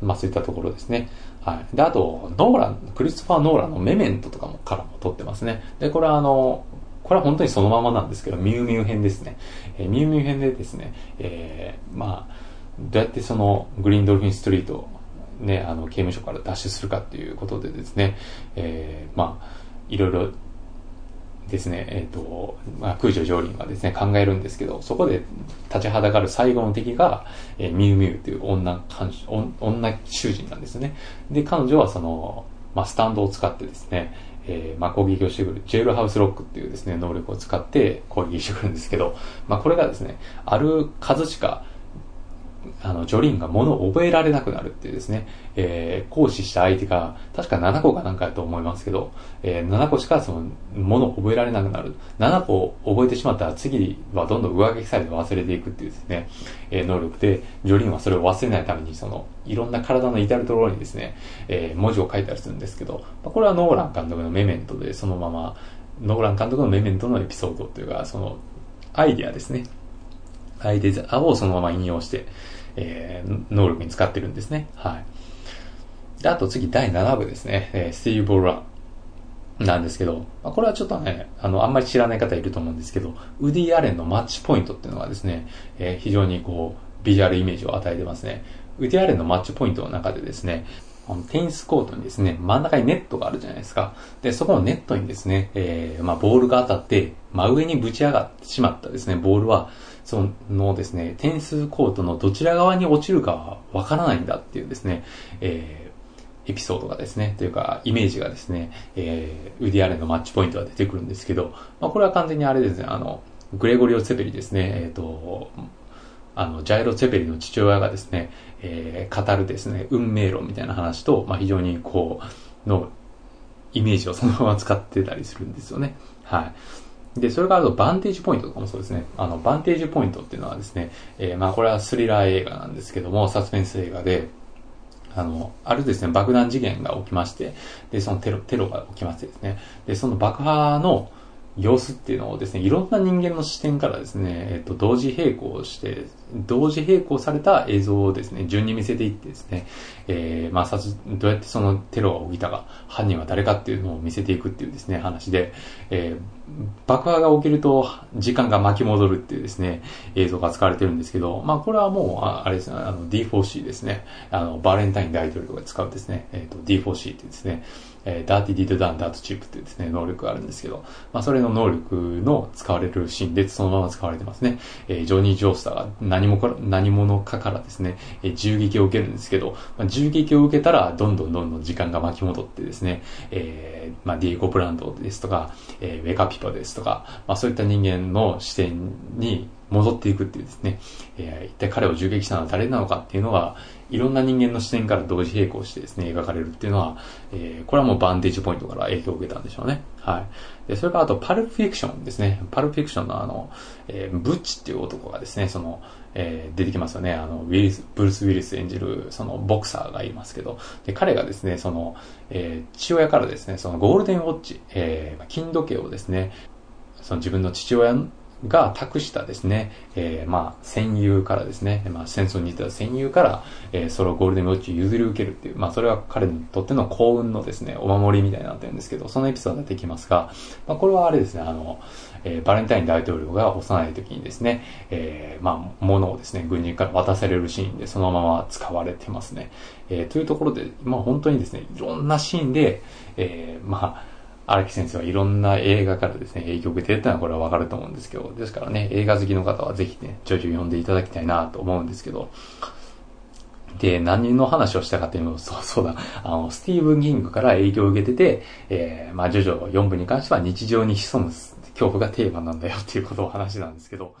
まあそういったところですね。はい。で、あと、ノーラン、クリストファー・ノーランのメメントとかもからも撮ってますね。で、これはあの、これは本当にそのままなんですけど、ミュウミュウ編ですね。えー、ミュウミュウ編でですね、えー、まあ、どうやってそのグリーンドルフィンストリート、ね、あの、刑務所から脱出するかっていうことでですね、えー、まあ、いろいろですね、えっ、ー、と、まあ、空女上輪はですね、考えるんですけど、そこで立ちはだかる最後の敵が、えー、ミュウミュウという女、女囚人なんですね。で、彼女はその、まあ、スタンドを使ってですね、えー、まあ、攻撃をしてくる、ジェールハウスロックっていうですね、能力を使って攻撃してくるんですけど、まあ、これがですね、ある数しかあの、ジョリンが物を覚えられなくなるっていうですね、えー、行使した相手が、確か7個かなんかやと思いますけど、えー、7個しかその、物を覚えられなくなる。7個覚えてしまったら次はどんどん上書きされて忘れていくっていうですね、えー、能力で、ジョリンはそれを忘れないために、その、いろんな体の至るところにですね、えー、文字を書いたりするんですけど、まあ、これはノーラン監督のメメントで、そのまま、ノーラン監督のメメントのエピソードっていうか、その、アイディアですね。アイデアをそのまま引用して、えー、能力に使ってるんですね。はい。で、あと次第7部ですね。えー、スティーブ・ボーランなんですけど、まあ、これはちょっとね、あの、あんまり知らない方いると思うんですけど、ウディ・アレンのマッチポイントっていうのがですね、えー、非常にこう、ビジュアルイメージを与えてますね。ウディ・アレンのマッチポイントの中でですね、あのテニスコートにですね、真ん中にネットがあるじゃないですか。で、そこのネットにですね、えー、まあ、ボールが当たって、真上にぶち上がってしまったですね、ボールは、そのですね、点数コートのどちら側に落ちるかはわからないんだっていうですね、えー、エピソードがですね、というか、イメージがですね、えー、ウディアレンのマッチポイントが出てくるんですけど、まあ、これは完全にあれですね、あの、グレゴリオ・ツェペリですね、えっ、ー、と、あの、ジャイロ・ツェペリの父親がですね、えー、語るですね、運命論みたいな話と、まあ、非常にこう、の、イメージをそのまま使ってたりするんですよね。はい。で、それからあと、バンテージポイントとかもそうですね。あの、バンテージポイントっていうのはですね、えー、まあ、これはスリラー映画なんですけども、サスペンス映画で、あの、あるですね、爆弾事件が起きまして、で、そのテロ、テロが起きましてですね、で、その爆破の、様子っていうのをですね、いろんな人間の視点からですね、えっと、同時並行して、同時並行された映像をですね、順に見せていってですね、えー、まあ、殺、どうやってそのテロが起きたか、犯人は誰かっていうのを見せていくっていうですね、話で、えー、爆破が起きると時間が巻き戻るっていうですね、映像が使われてるんですけど、まあ、これはもう、あれですね、あの D4C ですね、あの、バレンタイン大統領が使うですね、えっ、ー、と、D4C ってですね、えー、ダーティディーズダンダートチープっていうですね、能力があるんですけど、まあ、それの能力の使われるシーンでそのまま使われてますね。えー、ジョニー・ジョースターが何もから、何者かからですね、えー、銃撃を受けるんですけど、まあ、銃撃を受けたら、どんどんどんどん時間が巻き戻ってですね、えー、まあ、ディエゴ・ブランドですとか、えー、ウェカピポですとか、まあ、そういった人間の視点に戻っていくっていうですね、えー、一体彼を銃撃したのは誰なのかっていうのは、いろんな人間の視点から同時並行してですね、描かれるっていうのは、えー、これはもうバンテージポイントから影響を受けたんでしょうね。はい。で、それからあと、パルフィクションですね。パルフィクションのあの、えー、ブッチっていう男がですね、その、えー、出てきますよね。あの、ウィリス、ブルース・ウィリス演じる、その、ボクサーがいますけど、で、彼がですね、その、えー、父親からですね、そのゴールデンウォッチ、えー、金時計をですね、その自分の父親が託したですね、えー、まあ、戦友からですね、まあ、戦争にいた戦友から、えー、それをゴールデンウォッチを譲り受けるっていう、まあ、それは彼にとっての幸運のですね、お守りみたいになってるんですけど、そのエピソードができますが、まあ、これはあれですね、あの、えー、バレンタイン大統領が幼い時にですね、えー、まあ、物をですね、軍人から渡されるシーンでそのまま使われてますね。えー、というところで、まあ、本当にですね、いろんなシーンで、えー、まあ、荒木先生はいろんな映画からですね、影響を受けてるってのはこれはわかると思うんですけど、ですからね、映画好きの方はぜひね、ジョジョ読んでいただきたいなと思うんですけど、で、何の話をしたかというと、そうそうだ、あの、スティーブン・ギングから影響を受けてて、えー、まあ、ジョジョ4部に関しては日常に潜む恐怖がテーマなんだよっていうことを話なんですけど、